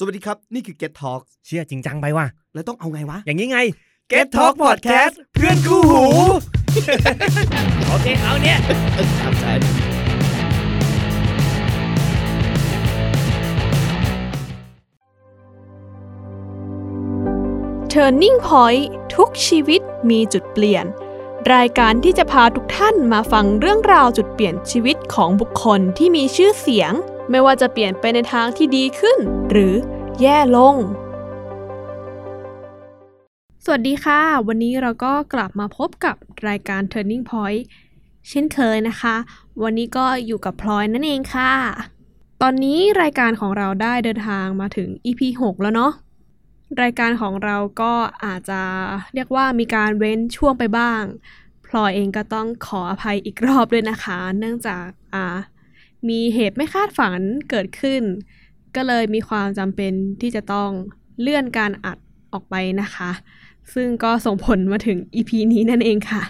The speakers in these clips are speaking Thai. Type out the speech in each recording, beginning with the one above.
สวัสดีครับ นี่คือ Get Talk เชื่อจริงจังไปว่ะ แล้วต้องเอาไงวะ อย่างนี้ไง Get Talk Podcast เพื่อนคู่หู โอเค เอาเนี่ยครับใช่ Turning Point ทุกชีวิตมีจุดเปลี่ยน รายการที่จะพาทุกท่านมาฟังเรื่องราวจุดเปลี่ยนชีวิตของบุคคลที่มีชื่อเสียง ไม่ว่าจะเปลี่ยนไปในทางที่ดีขึ้น หรือแย่ลง สวัสดีค่ะ วันนี้เราก็กลับมาพบกับรายการ Turning Point เช่นเคยนะคะ วันนี้ก็อยู่กับพลอยนั่นเองค่ะ ตอนนี้รายการของเราได้เดินทางมาถึง EP 6 แล้วเนาะรายการของเราก็อาจจะเรียกว่ามีการเว้นช่วงไปบ้าง พลอยเองก็ต้องขออภัยอีกรอบด้วยนะคะ เนื่องจากอ่า มีเหตุไม่คาดฝันเกิดขึ้น ก็เลยมีความจำเป็นที่จะต้องเลื่อนการอัดออกไปนะคะ ซึ่งก็ส่งผลมาถึง EP นี้นั่นเองค่ะ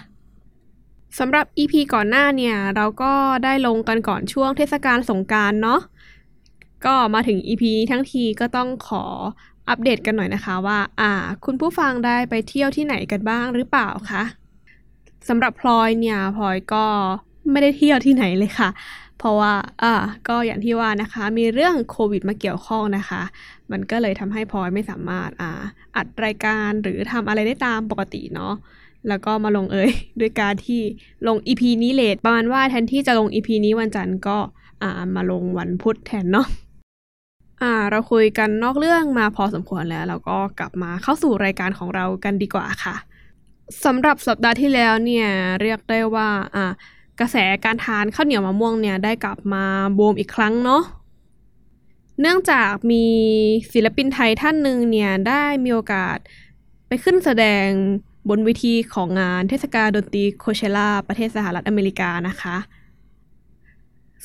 สำหรับ EP ก่อนหน้าเนี่ย เราก็ได้ลงกันก่อนช่วงเทศกาลสงการเนาะก็มาถึง EP นี้ทั้งทีก็ต้องขออัปเดตกันหน่อยนะคะว่าอ่า คุณผู้ฟังได้ไปเที่ยวที่ไหนกันบ้างหรือเปล่าคะสำหรับพลอยเนี่ยพลอยก็ไม่ได้เที่ยวที่ไหนเลยค่ะ เพราะว่าอ่าก็อย่างที่ว่านะคะ มีเรื่องโควิดมาเกี่ยวข้องนะคะ มันก็เลยทำให้พลอยไม่สามารถอ่าอัดรายการหรือทำอะไรได้ตามปกติเนาะแล้วก็มาลงเอยด้วยการที่ลง EP นี้เลทประมาณว่าแทนที่จะลง EP นี้วันจันทร์ก็อ่ามาลงวันพุธแทนเนาะอ่าเราคุยกันนอกเรื่องมาพอสมควรแล้ว เราก็กลับมาเข้าสู่รายการของเรากันดีกว่าค่ะสำหรับสัปดาห์ที่แล้วเนี่ยเรียกได้ว่าอ่า กระแสการทานข้าวเหนียวมะม่วงเนี่ยได้กลับมาบูมอีกครั้งเนาะเนื่องจากมีศิลปินไทยท่านหนึ่งเนี่ยได้มีโอกาสไปขึ้นแสดงบนเวทีของงานเทศกาลดนตรีโคเชล่าประเทศสหรัฐอเมริกานะคะ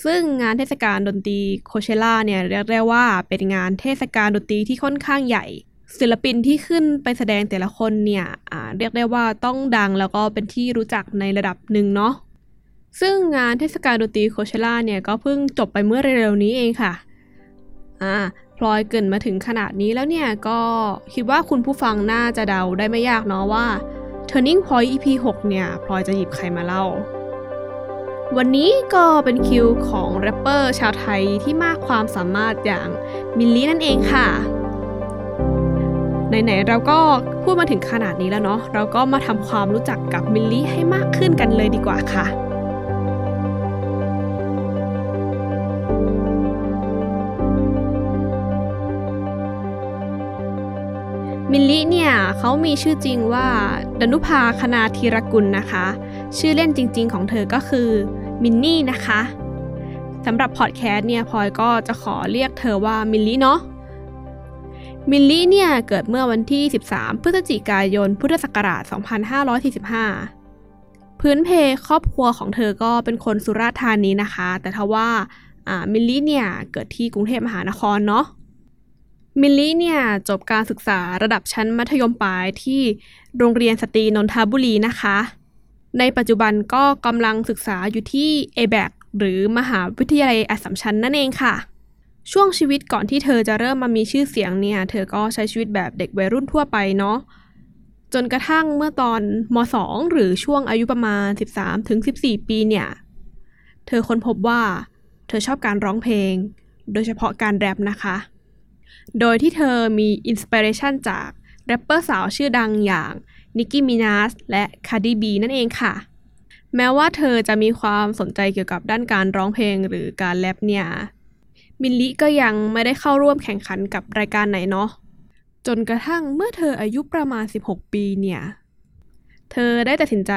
ซึ่งงานเทศกาลดนตรีโคเชล่าเนี่ยเรียกได้ว่าเป็นงานเทศกาลดนตรีที่ค่อนข้างใหญ่ ศิลปินที่ขึ้นไปแสดงแต่ละคนเนี่ยเรียกได้ว่าต้องดังแล้วก็เป็นที่รู้จักในระดับหนึ่งเนาะ ซึ่งงานเทศกาลดนตรีโคเชล่าเนี่ยก็เพิ่งจบไปเมื่อเร็วๆนี้เองค่ะอ่าพลอยเกินมาถึงขนาดนี้แล้วเนี่ยก็คิดว่าคุณผู้ฟังน่าจะเดาได้ไม่ยากเนาะว่า Turning Point EP 6 เนี่ยพลอยจะหยิบใครมาเล่า วันนี้ก็เป็นคิวของแรปเปอร์ชาวไทยที่มากความสามารถอย่างมิลลี่นั่นเองค่ะไหนๆเราก็พูดมาถึงขนาดนี้แล้วเนาะเราก็มาทำความรู้จักกับมิลลี่ให้มากขึ้นกันเลยดีกว่าค่ะ เนี่ยเขามีชื่อจริงว่าดนุภาคณาธีรกุลนะคะ ชื่อเล่นจริง ๆ ของเธอก็คือมิลลินะคะสำหรับพอดแคสต์เนี่ยพลอยก็จะขอเรียกเธอว่ามิลลิเนาะมิลลิเนี่ยเกิดเมื่อวันที่ 13 พฤศจิกายน พุทธศักราช 2545 พื้นเพครอบครัวของเธอก็เป็นคนสุราษฎร์ธานีนะคะ แต่ทว่าอ่ามิลลิเนี่ยเกิดที่กรุงเทพมหานครเนาะ มิลลี่เนี่ยจบการศึกษาระดับชั้นมัธยมปลายที่โรงเรียนสตรีนนทบุรีนะคะ ในปัจจุบันก็กำลังศึกษาอยู่ที่ a b a c หรือมหาวิทยาลัยอัสสัมชัญนั่นเองค่ะ ช่วงชีวิตก่อนที่เธอจะเริ่มมามีชื่อเสียงเนี่ย เธอก็ใช้ชีวิตแบบเด็กวัยรุ่นทั่วไปเนาะจนกระทั่งเมื่อตอนม .2 หรือช่วงอายุประมาณ 13-14 ปีเนี่ย เธอค้นพบว่า เธอชอบการร้องเพลง โดยเฉพาะการแรปนะคะ โดยที่เธอมี inspiration จากแรปเปอร์สาวชื่อดังอย่างนิกกี้มินาจและคาร์ดิบีนั่นเองค่ะ แม้ว่าเธอจะมีความสนใจเกี่ยวกับด้านการร้องเพลงหรือการแรปเนี่ย มิลลิก็ยังไม่ได้เข้าร่วมแข่งขันกับรายการไหนเนาะจนกระทั่งเมื่อเธออายุประมาณ 16 ปีเนี่ย เธอได้ตัดสินใจ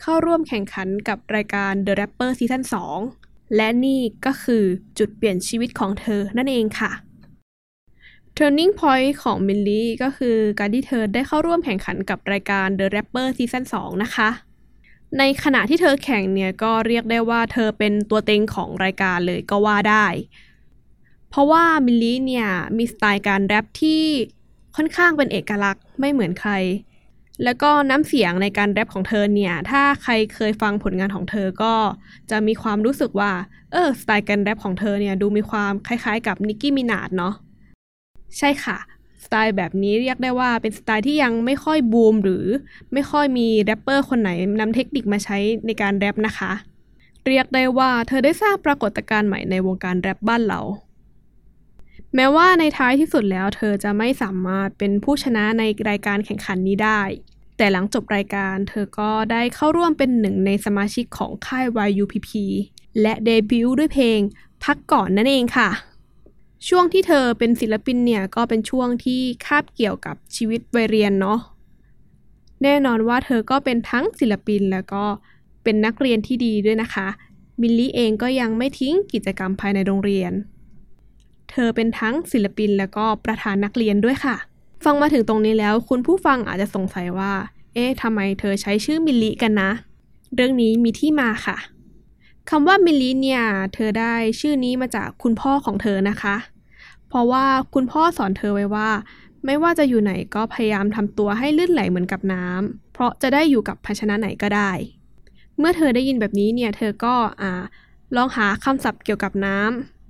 เข้าร่วมแข่งขันกับรายการ The Rapper Season 2 และนี่ก็คือจุดเปลี่ยนชีวิตของเธอนั่นเองค่ะ Turning Point ของมิลลี่ก็คือการที่เธอได้เข้าร่วมแข่งขันกับรายการ The Rapper Season 2 นะคะ ในขณะที่เธอแข่งเนี่ยก็เรียกได้ว่าเธอเป็นตัวเต็งของรายการเลยก็ว่าได้ เพราะว่ามิลลี่เนี่ยมีสไตล์การแรปที่ค่อนข้างเป็นเอกลักษณ์ไม่เหมือนใคร แล้วก็น้ำเสียงในการแรปของเธอเนี่ย ถ้าใครเคยฟังผลงานของเธอก็จะมีความรู้สึกว่า เออสไตล์การแรปของเธอเนี่ยดูมีความคล้ายๆ กับนิกกี้มินาดเนาะ ใช่ค่ะ สไตล์แบบนี้เรียกได้ว่าเป็นสไตล์ที่ยังไม่ค่อยบูมหรือไม่ค่อยมีแรปเปอร์คนไหนนำเทคนิคมาใช้ในการแรปนะคะ เรียกได้ว่าเธอได้สร้างปรากฏการณ์ใหม่ในวงการแรปบ้านเราแม้ว่าในท้ายที่สุดแล้วเธอจะไม่สามารถเป็นผู้ชนะในรายการแข่งขันนี้ได้ แต่หลังจบรายการเธอก็ได้เข้าร่วมเป็นหนึ่งในสมาชิกของค่าย YUPP และเดบิวต์ด้วยเพลงพักก่อนนั่นเองค่ะ ช่วงที่เธอเป็นศิลปินเนี่ยก็เป็นช่วงที่คาบเกี่ยวกับชีวิตวัยเรียนเนาะแน่นอนว่าเธอก็เป็นทั้งศิลปินแล้วก็เป็นนักเรียนที่ดีด้วยนะคะมิลลี่เองก็ยังไม่ทิ้งกิจกรรมภายในโรงเรียน เธอเป็นทั้งศิลปินแล้วก็ประธานนักเรียนด้วยค่ะ ฟังมาถึงตรงนี้แล้วคุณผู้ฟังอาจจะสงสัยว่า เอ๊ะทำไมเธอใช้ชื่อมิลลี่กันนะ เรื่องนี้มีที่มาค่ะ คำว่ามิลลิเนียเธอได้ชื่อนี้มาจากคุณพ่อของเธอนะคะ เพราะว่าคุณพ่อสอนเธอไว้ว่า ไม่ว่าจะอยู่ไหนก็พยายามทำตัวให้ลื่นไหลเหมือนกับน้ำเพราะจะได้อยู่กับภาชนะไหนก็ได้ เมื่อเธอได้ยินแบบนี้เนี่ยเธอก็อ่าลองหาคำศัพท์เกี่ยวกับน้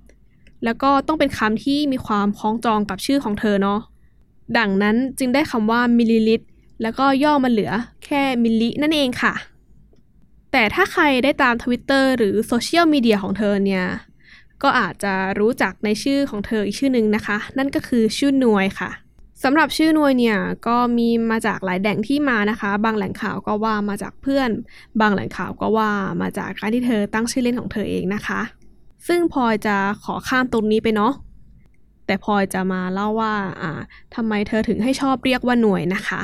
ำแล้วก็ต้องเป็นคำที่มีความคล้องจองกับชื่อของเธอเนาะดังนั้นจึงได้คำว่ามิลลิลิตรแล้วก็ย่อมาเหลือแค่มิลลินั่นเองค่ะ แต่ถ้าใครได้ตามทวิตเตอร์หรือโซเชียลมีเดียของเธอเนี่ย ก็อาจจะรู้จักในชื่อของเธออีกชื่อหนึ่งนะคะ นั่นก็คือชื่อน้วยค่ะสำหรับชื่อน้วยเนี่ยก็มีมาจากหลายแหล่งที่มานะคะ บางแหล่งข่าวก็ว่ามาจากเพื่อน บางแหล่งข่าวก็ว่ามาจากการที่เธอตั้งชื่อเล่นของเธอเองนะคะ ซึ่งพลอยจะขอข้ามตรงนี้ไปเนาะแต่พลอยจะมาเล่าว่าอ่าทำไมเธอถึงให้ชอบเรียกว่าน้วยนะคะ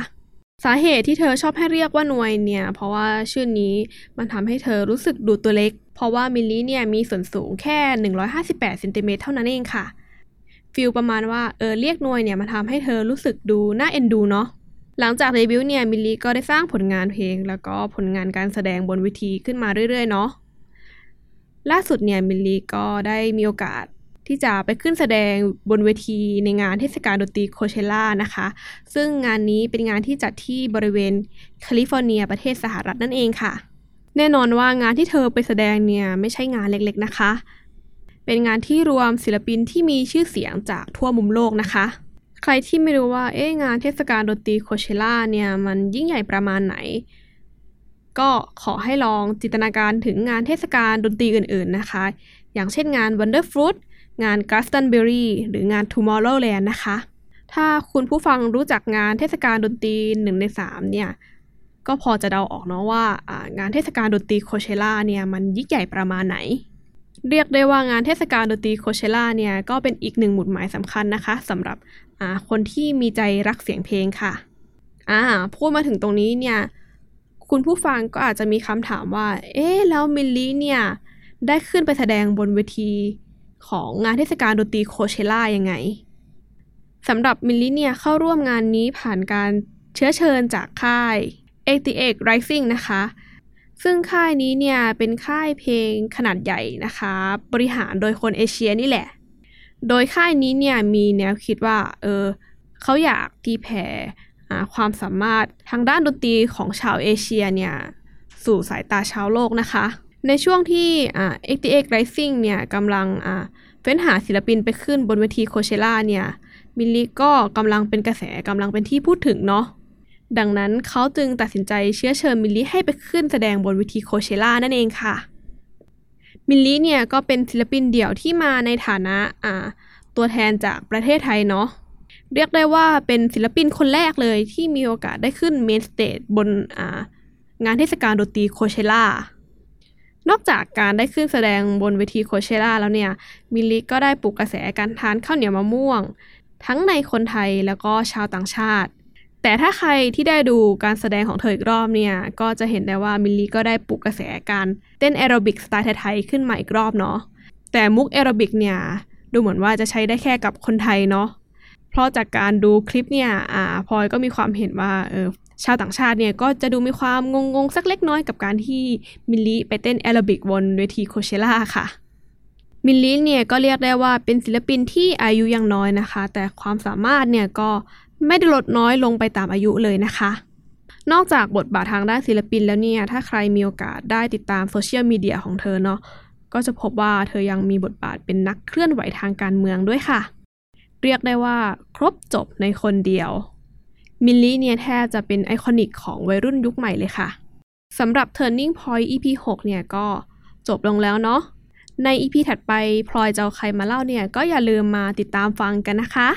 สาเหตุที่เธอชอบให้เรียกว่าน้วยเนี่ย เพราะว่าชื่อนี้มันทำให้เธอรู้สึกดูตัวเล็ก เพราะว่ามิลลี่เนี่ยมีส่วนสูงแค่ 158เซนติเมตรเท่านั้นเองค่ะ feel ประมาณว่าเออเรียกน้วยเนี่ยมันทำให้เธอรู้สึกดูน่าเอ็นดูเนาะหลังจากเดบิวต์เนี่ยมิลลี่ก็ได้สร้างผลงานเพลง แล้วก็ผลงานการแสดงบนเวทีขึ้นมาเรื่อยๆเนาะล่าสุดเนี่ยมิลลี่ก็ได้มีโอกาส ที่จะไปขึ้นแสดงบนเวทีในงานเทศกาลดนตรีโคเชล่านะคะ ซึ่งงานนี้เป็นงานที่จัดที่บริเวณแคลิฟอร์เนียประเทศสหรัฐนั่นเองค่ะ แน่นอนว่างานที่เธอไปแสดงเนี่ยไม่ใช่งานเล็กๆนะคะ เป็นงานที่รวมศิลปินที่มีชื่อเสียงจากทั่วมุมโลกนะคะ ใครที่ไม่รู้ว่าเอ๊ะงานเทศกาลดนตรีโคเชล่าเนี่ยมันยิ่งใหญ่ประมาณไหนก็ขอให้ลองจินตนาการถึงงานเทศกาลดนตรีอื่นๆนะคะ อย่างเช่นงาน Wonderfruit งาน Glastonbury หรืองาน Tomorrowland นะคะ ถ้าคุณผู้ฟังรู้จักงานเทศกาลดนตรีหนึ่งในสามเนี่ย ก็พอจะเดาออกเนาะว่างานเทศกาลดนตรีโคเชล่าเนี่ยมันยิ่งใหญ่ประมาณไหน เรียกได้ว่างานเทศกาลดนตรีโคเชล่าเนี่ยก็เป็นอีกหนึ่งหมุดหมายสำคัญนะคะสำหรับคนที่มีใจรักเสียงเพลงค่ะอ่าพูดมาถึงตรงนี้เนี่ยคุณผู้ฟังก็อาจจะมีคำถามว่า เอ๊ะ แล้วมิลลี่เนี่ย ได้ขึ้นไปแสดงบนเวที ของงานเทศกาลดนตรีโคเชล่ายังไงสำหรับมิลลี่เนี่ยเข้าร่วมงานนี้ผ่านการเชื้อเชิญจากค่าย88 Rising นะคะ ซึ่งค่ายนี้เนี่ยเป็นค่ายเพลงขนาดใหญ่นะคะ บริหารโดยคนเอเชียนี่แหละ โดยค่ายนี้เนี่ยมีแนวคิดว่าเออเขาอยากตีแผ่ความสามารถทางด้านดนตรีของชาวเอเชียเนี่ยสู่สายตาชาวโลกนะคะ ในช่วงที่อ่า88 Rising เนี่ยกำลังอ่าเฟ้นหาศิลปินไปขึ้นบนเวทีโคเชล่าเนี่ยมิลลี่ก็กำลังเป็นกระแสกำลังเป็นที่พูดถึงเนาะดังนั้นเขาจึงตัดสินใจเชื้อเชิญมิลลี่ให้ไปขึ้นแสดงบนเวทีโคเชล่านั่นเองค่ะ มิลลี่เนี่ยก็เป็นศิลปินเดี่ยวที่มาในฐานะอ่าตัวแทนจากประเทศไทยเนาะเรียกได้ว่าเป็นศิลปินคนแรกเลยที่มีโอกาสได้ขึ้น main stage บนอ่างานเทศกาลดนตรีโคเชล่า นอกจากการได้ขึ้นแสดงบนเวทีโคเชล่าแล้วเนี่ย มิลลี่ก็ได้ปลุกกระแสการทานข้าวเหนียวมะม่วง ทั้งในคนไทยแล้วก็ชาวต่างชาติ แต่ถ้าใครที่ได้ดูการแสดงของเธออีกรอบเนี่ย ก็จะเห็นได้ว่ามิลลี่ก็ได้ปลุกกระแสการเต้นแอโรบิกสไตล์ไทยๆขึ้นมาอีกรอบเนาะ แต่มุกแอโรบิกเนี่ยดูเหมือนว่าจะใช้ได้แค่กับคนไทยเนาะ เพราะจากการดูคลิปเนี่ย อ่าพลอยก็มีความเห็นว่าเออ ชาวต่างชาติเนี่ยก็จะดูมีความงงๆ สักเล็กน้อยกับการที่มิลลีไปเต้นแอโรบิกบนเวทีโคเชล่าค่ะมิลลีเนี่ยก็เรียกได้ว่าเป็นศิลปินที่อายุยังน้อยนะคะ แต่ความสามารถเนี่ยก็ไม่ได้ลดน้อยลงไปตามอายุเลยนะคะ นอกจากบทบาททางด้านศิลปินแล้วเนี่ยถ้าใครมีโอกาสได้ติดตามโซเชียลมีเดียของเธอเนาะก็จะพบว่าเธอยังมีบทบาทเป็นนักเคลื่อนไหวทางการเมืองด้วยค่ะ เรียกได้ว่าครบจบในคนเดียว มิลลี่เนี่ยแทบจะเป็น iconic ของวัยรุ่นยุคใหม่เลยค่ะสำหรับ Turning Point EP 6 เนี่ยก็จบลงแล้วเนาะใน EP ถัดไปพลอยจะเอาใครมาเล่าเนี่ยก็อย่าลืมมาติดตามฟังกันนะคะ